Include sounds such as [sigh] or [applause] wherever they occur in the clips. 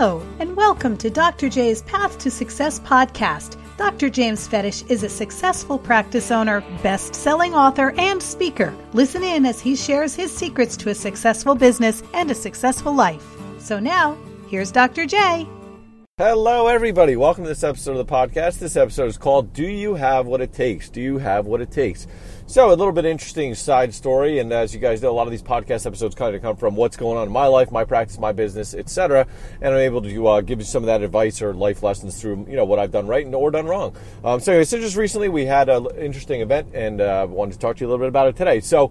Hello, and welcome to Dr. J's Path to Success podcast. Dr. James Fetich is a successful practice owner, best selling author, and speaker. Listen in as he shares his secrets to a successful business and a successful life. So now, here's Dr. J. Hello, everybody. Welcome to this episode of the podcast. This episode is called Do You Have What It Takes? Do You Have What It Takes? So, a little bit interesting side story, and as you guys know, a lot of these podcast episodes kind of come from what's going on in my life, my practice, my business, etc. And I'm able to uh, give you some of that advice or life lessons through, you know, what I've done right and or done wrong. Um, so, anyway, so just recently we had an interesting event, and uh, wanted to talk to you a little bit about it today. So,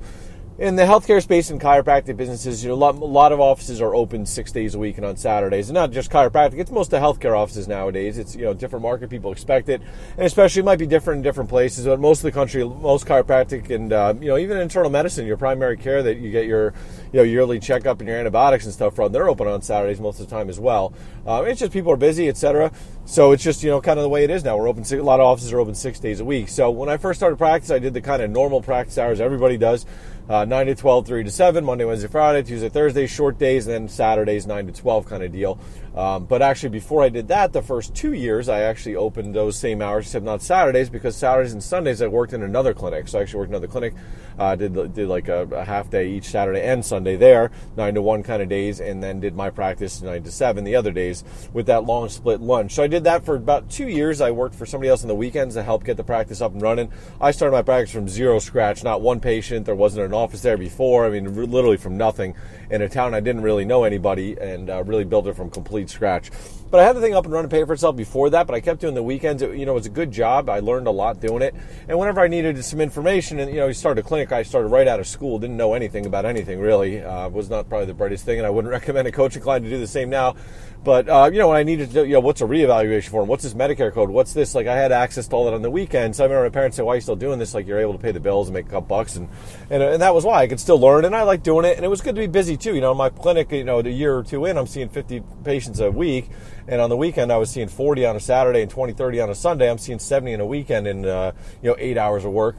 in the healthcare space and chiropractic businesses, you know, a lot, a lot, of offices are open six days a week and on Saturdays. And not just chiropractic; it's most of the healthcare offices nowadays. It's you know different market people expect it, and especially it might be different in different places. But most of the country, most chiropractic and uh, you know even internal medicine, your primary care that you get your you know yearly checkup and your antibiotics and stuff from, they're open on Saturdays most of the time as well. Uh, it's just people are busy, etc. So it's just you know kind of the way it is now. We're open. A lot of offices are open six days a week. So when I first started practice, I did the kind of normal practice hours everybody does uh, 9 to 12, 3 to 7, Monday, Wednesday, Friday, Tuesday, Thursday, short days, and then Saturdays, 9 to 12 kind of deal. Um, but actually, before I did that, the first two years, I actually opened those same hours, except not Saturdays, because Saturdays and Sundays I worked in another clinic. So I actually worked in another clinic, uh, did, did like a, a, half day each Saturday and Sunday there, 9 to 1 kind of days, and then did my practice 9 to 7 the other days with that long split lunch. So I did that for about two years. I worked for somebody else on the weekends to help get the practice up and running. I started my practice from zero scratch, not one patient. There wasn't an office there before. I mean, literally from nothing in a town I didn't really know anybody and uh, really built it from complete scratch. But I had the thing up and running, pay for itself before that. But I kept doing the weekends. It, you know, it was a good job. I learned a lot doing it. And whenever I needed some information, and you know, you started a clinic, I started right out of school. Didn't know anything about anything really. Uh, was not probably the brightest thing, and I wouldn't [laughs] recommend a coaching client to do the same now. But uh, you know, when I needed to, you know, what's a reevaluation form? What's this Medicare code? What's this? Like, I had access to all that on the weekend. So I remember my parents say, "Why are you still doing this? Like, you're able to pay the bills and make a couple bucks." And and, and that was why I could still learn, and I like doing it. And it was good to be busy too. You know, my clinic, you know, a year or two in, I'm seeing 50 patients a week, and on the weekend I was seeing 40 on a Saturday and 20, 30 on a Sunday. I'm seeing 70 in a weekend in uh, you know eight hours of work.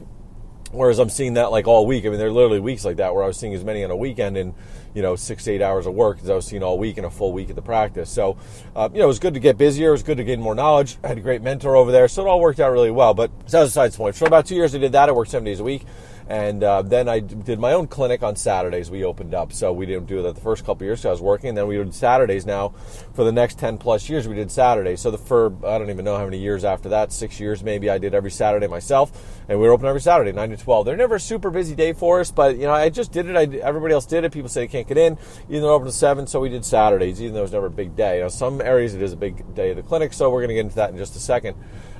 Whereas I'm seeing that like all week. I mean, there are literally weeks like that where I was seeing as many on a weekend in, you know, six to eight hours of work as I was seeing all week in a full week at the practice. So, uh, you know, it was good to get busier. It was good to gain more knowledge. I had a great mentor over there. So it all worked out really well. But that was a side point. For about two years, I did that. I worked seven days a week. And uh, then I did my own clinic on Saturdays. We opened up, so we didn't do that the first couple years. So I was working, and then we did Saturdays. Now, for the next ten plus years, we did Saturdays. So the for I don't even know how many years after that, six years maybe, I did every Saturday myself, and we were open every Saturday, nine to twelve. They're never a super busy day for us, but you know I just did it. I, everybody else did it. People say they can't get in, even though open to seven, so we did Saturdays, even though it was never a big day. You know, some areas it is a big day of the clinic, so we're going to get into that in just a second.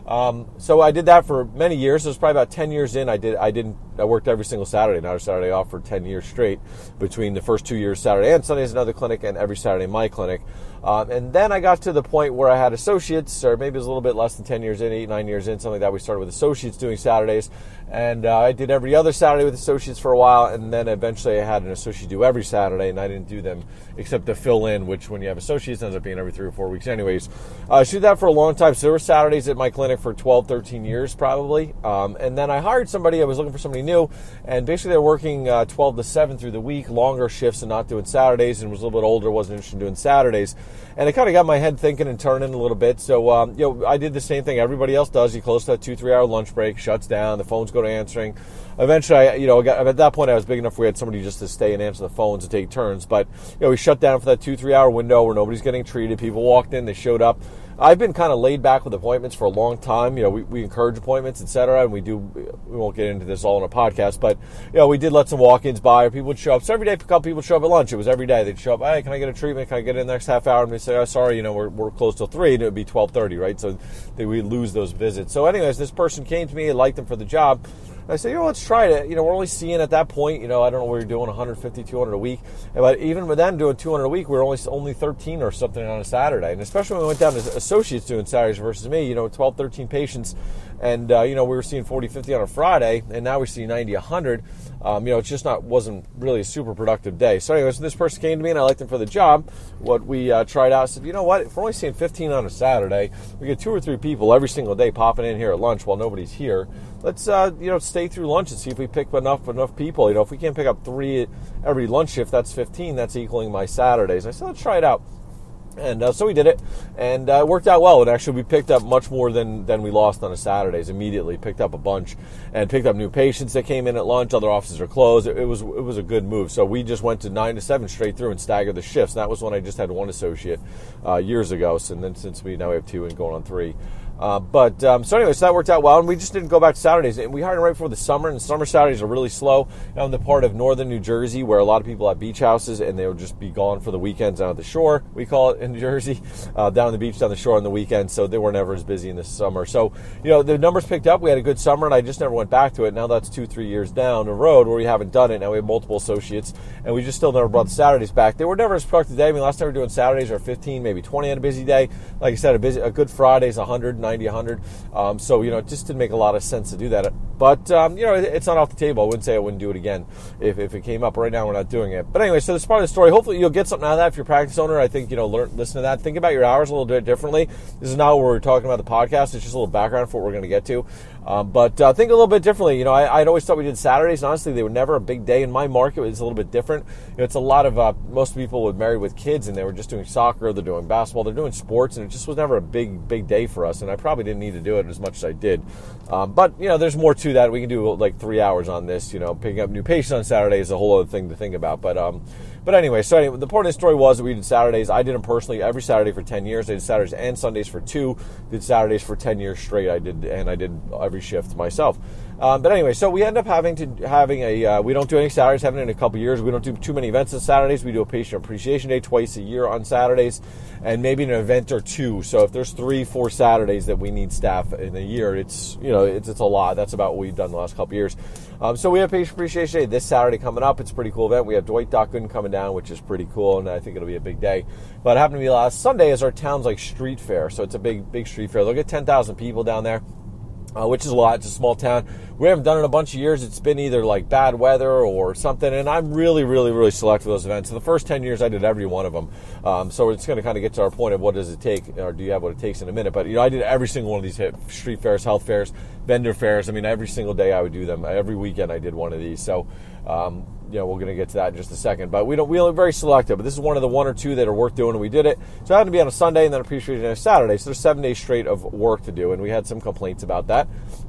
Um, so I did that for many years. It was probably about ten years in. I did. I didn't. I worked every single Saturday, not a Saturday off for ten years straight. Between the first two years, Saturday and Sundays, another clinic, and every Saturday my clinic. Um, and then I got to the point where I had associates, or maybe it was a little bit less than 10 years in, eight, nine years in, something like that. We started with associates doing Saturdays. And uh, I did every other Saturday with associates for a while. And then eventually I had an associate do every Saturday, and I didn't do them except to fill in, which when you have associates ends up being every three or four weeks, anyways. Uh, I did that for a long time. So there were Saturdays at my clinic for 12, 13 years probably. Um, and then I hired somebody, I was looking for somebody new. And basically they're working uh, 12 to 7 through the week, longer shifts and not doing Saturdays, and was a little bit older, wasn't interested in doing Saturdays. And it kind of got my head thinking and turning a little bit. So, um, you know, I did the same thing everybody else does. You close that two, three hour lunch break, shuts down, the phones go to answering. Eventually, I, you know, got, at that point, I was big enough we had somebody just to stay and answer the phones and take turns. But, you know, we shut down for that two, three hour window where nobody's getting treated. People walked in, they showed up. I've been kind of laid back with appointments for a long time. You know, we, we encourage appointments, etc. And we do. We won't get into this all in a podcast, but you know, we did let some walk-ins by, or people would show up. So every day, a couple people show up at lunch. It was every day they'd show up. Hey, can I get a treatment? Can I get in the next half hour? And we say, oh, sorry, you know, we're, we're closed till three, and it would be twelve thirty, right? So we lose those visits. So, anyways, this person came to me, I liked them for the job. I said, you know, let's try it. You know, we're only seeing at that point, you know, I don't know, we are doing 150, 200 a week. But even with them doing 200 a week, we are only only 13 or something on a Saturday. And especially when we went down to associates doing Saturdays versus me, you know, 12, 13 patients. And, uh, you know, we were seeing 40, 50 on a Friday, and now we see 90, 100. Um, you know, it just not wasn't really a super productive day. So, anyways, this person came to me and I liked him for the job. What we uh, tried out, said, you know what? If we're only seeing 15 on a Saturday, we get two or three people every single day popping in here at lunch while nobody's here. Let's uh, you know stay through lunch and see if we pick enough enough people. You know, if we can't pick up three every lunch shift, that's 15. That's equaling my Saturdays. I said, let's try it out. And uh, so we did it, and uh, it worked out well. And actually, we picked up much more than than we lost on a Saturdays. Immediately picked up a bunch, and picked up new patients that came in at lunch. Other offices are closed. It, it was it was a good move. So we just went to nine to seven straight through and staggered the shifts. And that was when I just had one associate uh, years ago. And then since we now we have two and going on three. Uh, but um, so anyway, so that worked out well, and we just didn't go back to Saturdays. And we hired right before the summer, and summer Saturdays are really slow. Know, the part of northern New Jersey where a lot of people have beach houses, and they would just be gone for the weekends down at the shore. We call it in New Jersey, [laughs] uh, down on the beach, down the shore on the weekends. So they were never as busy in the summer. So you know, the numbers picked up. We had a good summer, and I just never went back to it. Now that's two, three years down the road where we haven't done it. Now we have multiple associates, and we just still never brought the Saturdays back. They were never as productive day. I mean, last time we were doing Saturdays are 15, maybe 20 on a busy day. Like I said, a busy, a good Friday is 100, 90, 100. Um, so you know, it just didn't make a lot of sense to do that. But um, you know, it, it's not off the table. I wouldn't say I wouldn't do it again if, if it came up. Right now, we're not doing it. But anyway, so this part of the story. Hopefully, you'll get something out of that. If you're a practice owner, I think you know, learn listen to that. Think about your hours a little bit differently. This is not what we're talking about the podcast. It's just a little background for what we're going to get to. Um, but uh, think a little bit differently. You know, I, would always thought we did Saturdays. And honestly, they were never a big day in my market. It's a little bit different. You know, it's a lot of uh, most people were married with kids, and they were just doing soccer. They're doing basketball. They're doing sports, and it just was never a big big day for us. And I probably didn't need to do it as much as I did. Um, but you know, there's more to that. We can do like three hours on this. You know, picking up new patients on Saturday is a whole other thing to think about. But um, but anyway, so anyway, the point of the story was that we did Saturdays. I did them personally every Saturday for 10 years. I did Saturdays and Sundays for two. Did Saturdays for 10 years straight. I did, and I did every shift myself. Um, but anyway, so we end up having to having a. Uh, we don't do any Saturdays. Haven't in a couple years. We don't do too many events on Saturdays. We do a patient appreciation day twice a year on Saturdays, and maybe an event or two. So if there's three, four Saturdays that we need staff in a year, it's you know it's it's a lot. That's about what we've done the last couple years. Um, so we have patient appreciation day this Saturday coming up. It's a pretty cool event. We have Dwight Gooden coming down, which is pretty cool, and I think it'll be a big day. But it happened to be last Sunday is our town's like street fair, so it's a big big street fair. They'll get ten thousand people down there uh, which is a lot. It's a small town. We haven't done it in a bunch of years. It's been either like bad weather or something, and I'm really, really, really selective for those events. So the first 10 years, I did every one of them. Um, so it's going to kind of get to our point of what does it take, or do you have what it takes in a minute? But, you know, I did every single one of these street fairs, health fairs, vendor fairs. I mean, every single day I would do them. Every weekend I did one of these. So, um, you know, we're going to get to that in just a second. But we don't, we are very selective. But this is one of the one or two that are worth doing, and we did it. So it happened to be on a Sunday and then appreciation on a Saturday. So there's seven days straight of work to do, and we had some complaints about that.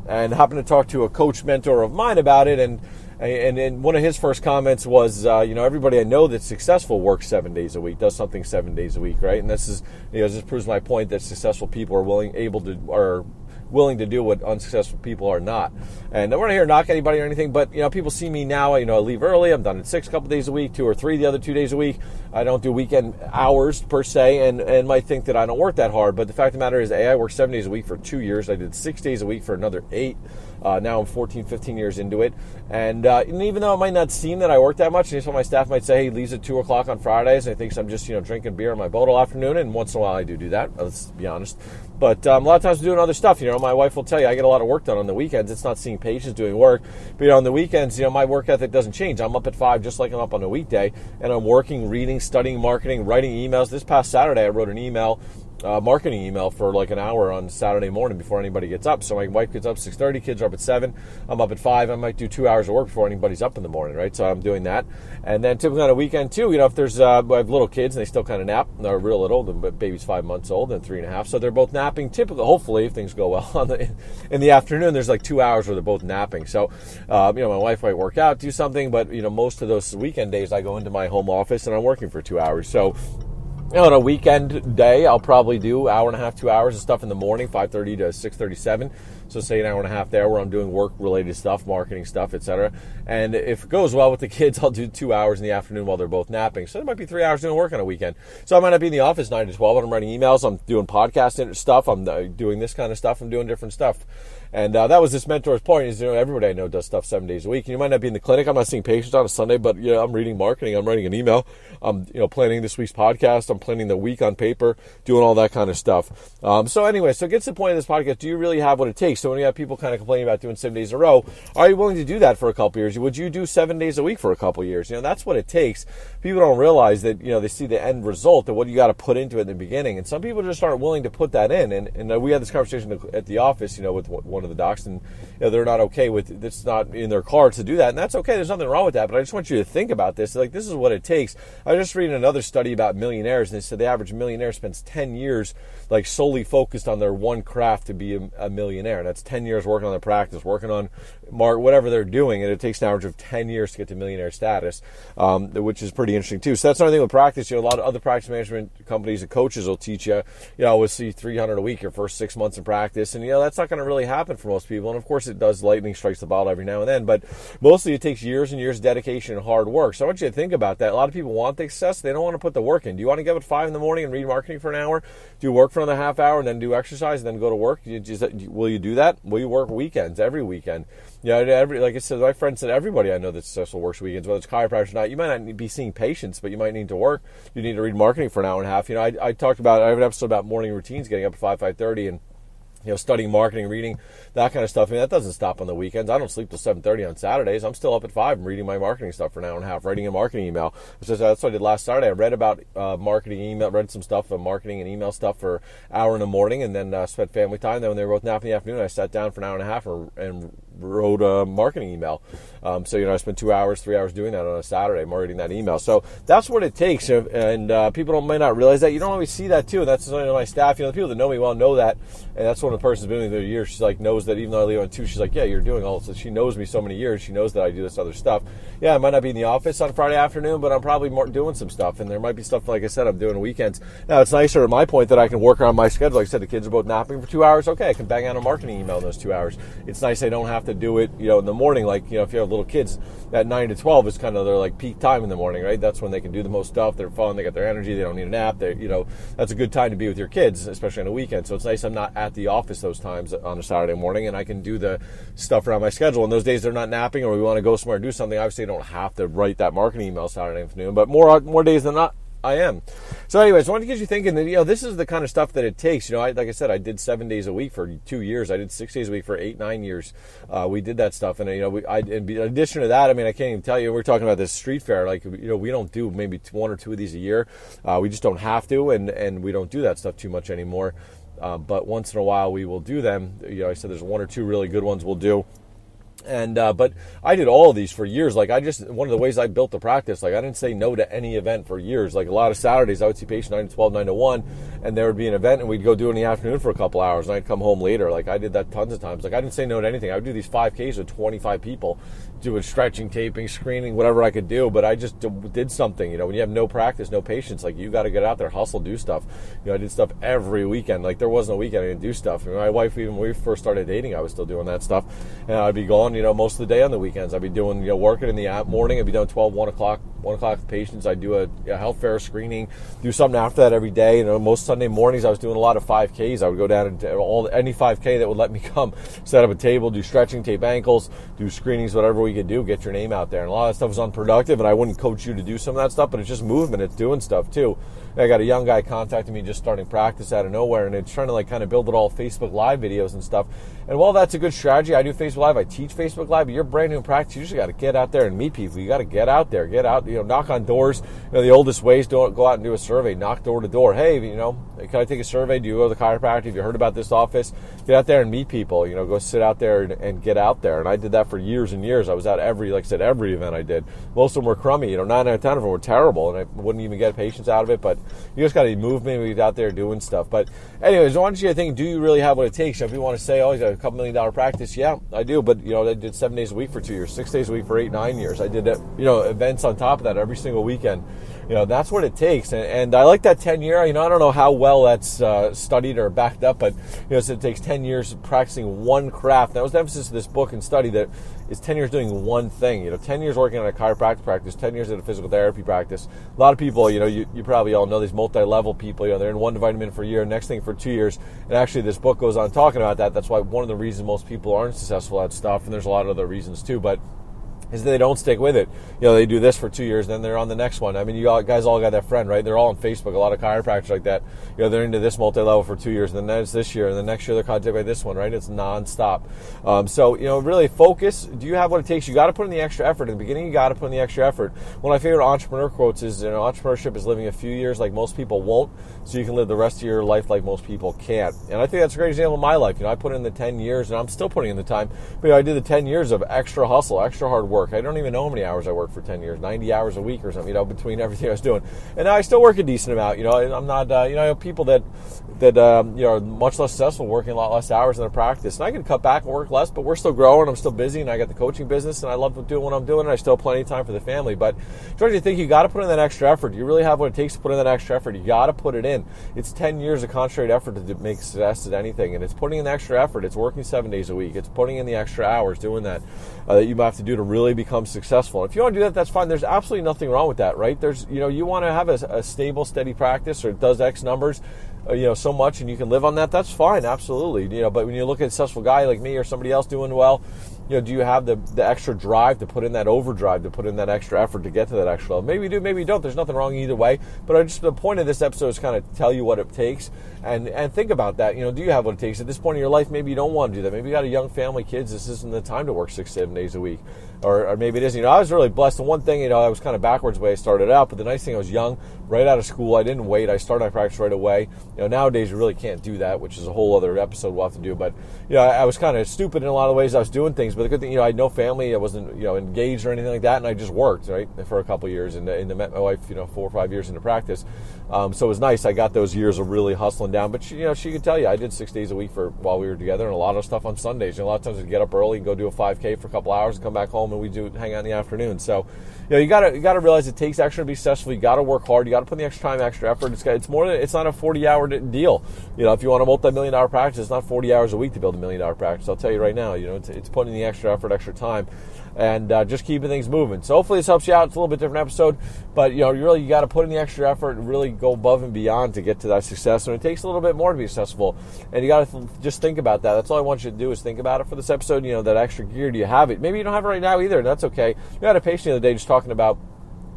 And happened to talk to a coach mentor of mine about it, and and, and one of his first comments was, uh, you know, everybody I know that's successful works seven days a week, does something seven days a week, right? And this is, you know, this proves my point that successful people are willing, able to, are willing to do what unsuccessful people are not. And we're not here to knock anybody or anything, but you know, people see me now. You know, I leave early. I'm done at six a couple days a week, two or three the other two days a week. I don't do weekend hours per se, and and might think that I don't work that hard. But the fact of the matter is, a I work seven days a week for two years. I did six days a week for another eight. Uh, now I'm 14, 15 years into it, and, uh, and, even though it might not seem that I work that much, and some of my staff might say, "Hey, he leaves at two o'clock on Fridays," and he thinks I'm just you know drinking beer on my boat all afternoon. And once in a while, I do do that. Let's be honest. But um, a lot of times, I'm doing other stuff. You know, my wife will tell you I get a lot of work done on the weekends. It's not seeing patients doing work, but you know, on the weekends, you know, my work ethic doesn't change. I'm up at five just like I'm up on a weekday, and I'm working, reading, studying, marketing, writing emails. This past Saturday, I wrote an email uh, marketing email for like an hour on Saturday morning before anybody gets up. So my wife gets up 6:30, kids are up at seven. I'm up at five. I might do two hours of work before anybody's up in the morning, right? So I'm doing that. And then typically on a weekend too, you know, if there's uh, I have little kids and they still kind of nap, they're real little. The baby's five months old and three and a half, so they're both napping. Typically, hopefully, if things go well [laughs] the, in the afternoon, there's like two hours where they're both napping. So uh, you know, my wife might work out, do something, but you know, most of those weekend days, I go into my home office and I'm working for two hours. So on a weekend day, I'll probably do hour and a half, two hours of stuff in the morning, 5.30 to 6.37. So say an hour and a half there where I'm doing work-related stuff, marketing stuff, etc. And if it goes well with the [laughs] kids, I'll do two hours in the afternoon while they're both napping. So it might be three hours doing work on a weekend. So I might not be in the office 9 to 12, but I'm writing emails, I'm doing podcast stuff, I'm uh, doing this kind of stuff, I'm doing different stuff. And uh, that was this mentor's point is, you know, everybody I know does stuff seven days a week. And you might not be in the clinic. I'm not seeing patients on a Sunday, but, you know, I'm reading marketing. I'm writing an email. I'm, you know, planning this week's podcast. I'm planning the week on paper, doing all that kind of stuff. Um, so anyway, so it gets to the point of this podcast. Do you really have what it takes? So when you have people kind of complaining about doing seven days in a row, are you willing to do that for a couple years? Would you do seven days a week for a couple years? You know, that's what it takes. People don't realize that, you know, they see the end result and what you got to put into it in the beginning. And some people just aren't willing to put that in. And, and uh, we had this conversation at the office, you know, with one of the docs and, you know, they're not okay with it's not in their cards to do that, and that's okay. There's nothing wrong with that. But I just want you to think about this. Like this is what it takes. I just reading another study about millionaires, and they said the average millionaire spends 10 years like solely focused on their one craft to be a, a millionaire. And that's 10 years working on the practice, working on mark whatever they're doing, and it takes an average of 10 years to get to millionaire status, um, which is pretty interesting too. So that's another thing with practice. You know, a lot of other practice management companies and coaches will teach you, you know, we'll see 300 a week your first six months in practice, and you know that's not going to really happen for most people. And of course, it does lightning strikes the bottle every now and then, but mostly it takes years and years of dedication and hard work. So I want you to think about that. A lot of people want the success, they don't want to put the work in. Do you want to get up at five in the morning and read marketing for an hour, do work for another half hour, and then do exercise, and then go to work? You just, will you do that? Will you work weekends every weekend? Yeah, every like I said, my friend said everybody I know that's successful works weekends, whether it's chiropractors or not. You might not be seeing patients, but you might need to work. You need to read marketing for an hour and a half. You know, I, I talked about I have an episode about morning routines, getting up at five five thirty, and you know, studying marketing, reading that kind of stuff. I mean, that doesn't stop on the weekends. I don't sleep till seven thirty on Saturdays. I'm still up at five and reading my marketing stuff for an hour and a half, writing a marketing email. So that's what I did last Saturday. I read about uh, marketing email, read some stuff, uh, marketing and email stuff for hour in the morning, and then uh, spent family time. Then when they were both napping in the afternoon, I sat down for an hour and a half and wrote a marketing email. Um, so you know, I spent two hours, three hours doing that on a Saturday, marketing that email. So that's what it takes, and uh, people don't, might not realize that. You don't always see that too. And that's something of my staff. You know, the people that know me well know that, and that's one of the person's been with me for years. She's like knows that even though I leave on two, she's like, yeah, you're doing all this. She knows me so many years. She knows that I do this other stuff. Yeah, I might not be in the office on Friday afternoon, but I'm probably doing some stuff, and there might be stuff like I said I'm doing weekends. Now it's nicer at my point that I can work around my schedule. Like I said, the kids are both napping for two hours. Okay, I can bang out a marketing email in those two hours. It's nice I don't have to do it, you know, in the morning. Like you know, if you have little kids, that nine to twelve is kind of their like peak time in the morning, right? That's when they can do the most stuff. They're fun. They got their energy. They don't need a nap. They, you know, that's a good time to be with your kids, especially on a weekend. So it's nice I'm not at the office those times on a Saturday morning, and I can do the stuff around my schedule. And those days they're not napping, or we want to go somewhere do something. Obviously, I don't have to write that marketing email Saturday afternoon, but more more days than not, I am. So, anyways, I wanted to get you thinking that you know this is the kind of stuff that it takes. You know, I, like I said, I did seven days a week for two years. I did six days a week for eight, nine years. Uh, we did that stuff, and you know, we, I, in addition to that, I mean, I can't even tell you. We're talking about this street fair. Like, you know, we don't do maybe one or two of these a year. Uh, we just don't have to, and and we don't do that stuff too much anymore. Uh, but once in a while, we will do them. You know, I said there's one or two really good ones we'll do and uh, but I did all of these for years. Like I just one of the ways I built the practice. Like I didn't say no to any event for years. Like a lot of Saturdays, I would see patient nine to 12, 9 to one, and there would be an event, and we'd go do it in the afternoon for a couple hours, and I'd come home later. Like I did that tons of times. Like I didn't say no to anything. I would do these five Ks with twenty five people, doing stretching, taping, screening, whatever I could do. But I just did something. You know, when you have no practice, no patience, like you got to get out there, hustle, do stuff. You know, I did stuff every weekend. Like there wasn't a weekend I didn't do stuff. My wife, even when we first started dating, I was still doing that stuff, and I'd be gone. You know, most of the day on the weekends. I'd be doing, you know, working in the morning. I'd be doing 12, 1 o'clock, 1 o'clock patients. I'd do a, a health fair screening, do something after that every day. You know, most Sunday mornings I was doing a lot of 5Ks. I would go down and all any 5K that would let me [laughs] come, set up a table, do stretching, tape ankles, do screenings, whatever we could do, get your name out there. And a lot of that stuff was unproductive, and I wouldn't coach you to do some of that stuff, but it's just movement. It's doing stuff too. I got a young guy contacting me just starting practice out of nowhere, and it's trying to like kind of build it all Facebook Live videos and stuff. And while that's a good strategy, I do Facebook Live, I teach Facebook Live, but you're brand new in practice, you just got to get out there and meet people. You got to get out there, get out, you know, knock on doors. You know, the oldest ways don't go out and do a survey, knock door to door. Hey, you know, can I take a survey? Do you go to the chiropractor? Have you heard about this office? Get out there and meet people. You know, go sit out there and, and get out there. And I did that for years and years. I was at every, like I said, every event I did. Most of them were crummy. You know, nine out of ten of them were terrible, and I wouldn't even get patients out of it. But you just got to move me. We out there doing stuff. But anyways, I want you to think: Do you really have what it takes? If you want to say, "Oh, he's got a couple million dollar practice," yeah, I do. But you know, I did seven days a week for two years, six days a week for eight, nine years. I did, you know, events on top of that every single weekend. You know, that's what it takes. And, and I like that 10 year. You know, I don't know how well that's uh, studied or backed up, but, you know, so it takes 10 years of practicing one craft. That was the emphasis of this book and study that is 10 years doing one thing. You know, 10 years working on a chiropractic practice, 10 years at a physical therapy practice. A lot of people, you know, you, you probably all know these multi level people, you know, they're in one vitamin for a year, next thing for two years. And actually, this book goes on talking about that. That's why one of the reasons most people aren't successful at stuff, and there's a lot of other reasons too. But is they don't stick with it. You know, they do this for two years, then they're on the next one. I mean, you all, guys all got that friend, right? They're all on Facebook. A lot of chiropractors like that. You know, they're into this multi-level for two years, and then it's this year, and the next year they're contacted by this one, right? It's nonstop. Um, so, you know, really focus. Do you have what it takes? You got to put in the extra effort. In the beginning, you got to put in the extra effort. One of my favorite entrepreneur quotes is, you know, entrepreneurship is living a few years like most people won't, so you can live the rest of your life like most people can't. And I think that's a great example of my life. You know, I put in the 10 years, and I'm still putting in the time, but you know, I did the 10 years of extra hustle, extra hard work. I don't even know how many hours I worked for 10 years, 90 hours a week or something, you know, between [laughs] everything I was doing. And I still work a decent amount, you know, I'm not, uh, you know, people that, that, um, you know, are much less successful working a lot less hours in their practice. And I can cut back and work less, but we're still growing. I'm still busy and I got the coaching business and I love doing what I'm doing and I still have plenty of time for the family. But don't you think you got to put in that extra effort? You really have what it takes to put in that extra effort. You got to put it in. It's 10 years of concentrated effort to make success at anything. And it's putting in the extra effort. It's working seven days a week. It's putting in the extra hours doing that uh, that you might have to do to really become successful. If you want to do that, that's fine. There's absolutely nothing wrong with that, right? There's, you know, you want to have a, a stable, steady practice or it does X numbers, uh, you know, so much and you can live on that. That's fine. Absolutely. You know, but when you look at a successful guy like me or somebody else doing well, you know, do you have the, the extra drive to put in that overdrive, to put in that extra effort to get to that extra level? Maybe you do, maybe you don't. There's nothing wrong either way. But I just the point of this episode is kind of tell you what it takes and and think about that. You know, do you have what it takes at this point in your life? Maybe you don't want to do that. Maybe you got a young family, kids. This isn't the time to work six, seven days a week, or, or maybe it is. You know, I was really blessed. The one thing, you know, I was kind of backwards way I started out, but the nice thing, I was young, right out of school. I didn't wait. I started my practice right away. You know, nowadays you really can't do that, which is a whole other episode we'll have to do. But you know, I, I was kind of stupid in a lot of ways. I was doing things, but the good thing, you know, I had no family. I wasn't, you know, engaged or anything like that, and I just worked right for a couple years, and, and met my wife, you know, four or five years into practice. Um, so it was nice. I got those years of really hustling down. But she, you know, she could tell you I did six days a week for while we were together, and a lot of stuff on Sundays. You know, a lot of times I'd get up early and go do a 5K for a couple hours, and come back home, and we do hang out in the afternoon. So, you know, you gotta you gotta realize it takes extra to be successful. You gotta work hard. You gotta put in the extra time, extra effort. It's got, it's more than it's not a 40 hour deal. You know, if you want a multi million dollar practice, it's not 40 hours a week to build a million dollar practice. I'll tell you right now. You know, it's, it's putting in the extra effort, extra time and uh, just keeping things moving. So hopefully this helps you out. It's a little bit different episode, but you know, really you got to put in the extra effort and really go above and beyond to get to that success. And it takes a little bit more to be successful, and you got to th- just think about that. That's all I want you to do is think about it for this episode. You know, that extra gear. Do you have it? Maybe you don't have it right now either, and that's okay. We had a patient the other day just talking about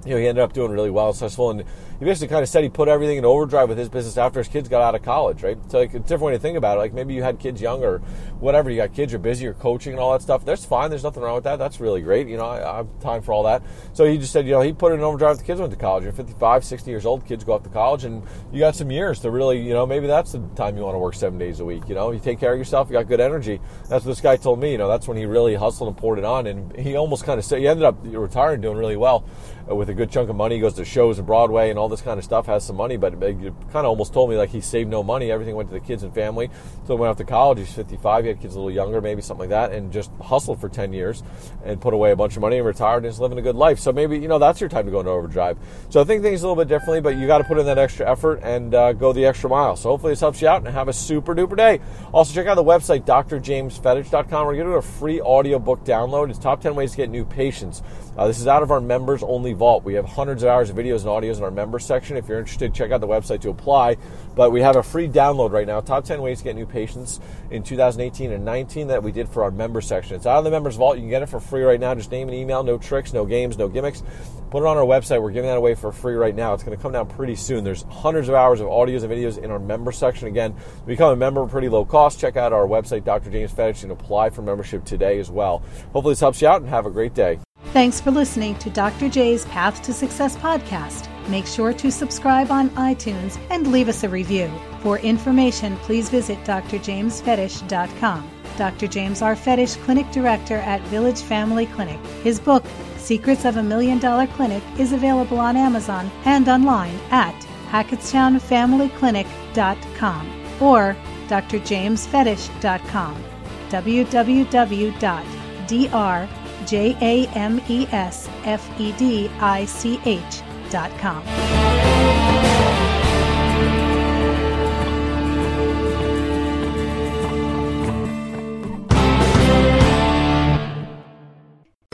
you know, he ended up doing really well, successful, and he basically kind of said he put everything in overdrive with his business after his kids got out of college, right? So like, it's a different way to think about it. Like maybe you had kids young or whatever, you got kids, you're busy, you're coaching and all that stuff. That's fine. There's nothing wrong with that. That's really great. You know, I, I have time for all that. So he just said, you know, he put it in overdrive. The kids went to college. You're 55, 60 years old. Kids go off to college, and you got some years to really, you know, maybe that's the time you want to work seven days a week. You know, you take care of yourself. You got good energy. That's what this guy told me. You know, that's when he really hustled and poured it on, and he almost kind of said he ended up retiring, doing really well uh, with a good chunk of money. He goes to shows and Broadway and all this kind of stuff. Has some money, but you kind of almost told me like he saved no money. Everything went to the kids and family. So went off to college. He's 55. He had kids a little younger, maybe something like that, and just hustled for 10 years and put away a bunch of money and retired and is living a good life. So maybe you know that's your time to go into overdrive. So I think things a little bit differently, but you got to put in that extra effort and uh, go the extra mile. So hopefully this helps you out and have a super duper day. Also check out the website drjamesfetich.com. We're going to do a free audiobook download. It's top 10 ways to get new patients. Uh, this is out of our members only vault. We have hundreds of hours of videos and audios in our members section. If you're interested, check out the website to apply. But we have a free download right now, top 10 ways to get new patients in 2018 and 19 that we did for our member section. It's out of the members vault. You can get it for free right now. Just name and email, no tricks, no games, no gimmicks. Put it on our website. We're giving that away for free right now. It's going to come down pretty soon. There's hundreds of hours of audios and videos in our member section. Again, become a member pretty low cost. Check out our website, Dr. James Fetich, and apply for membership today as well. Hopefully this helps you out and have a great day. Thanks for listening to Dr. J's Path to Success podcast. Make sure to subscribe on iTunes and leave us a review. For information, please visit drjamesfetich.com. Dr. James R. Fetich, Clinic Director at Village Family Clinic. His book, Secrets of a Million Dollar Clinic, is available on Amazon and online at hackettstownfamilyclinic.com or drjamesfetich.com. www.dr J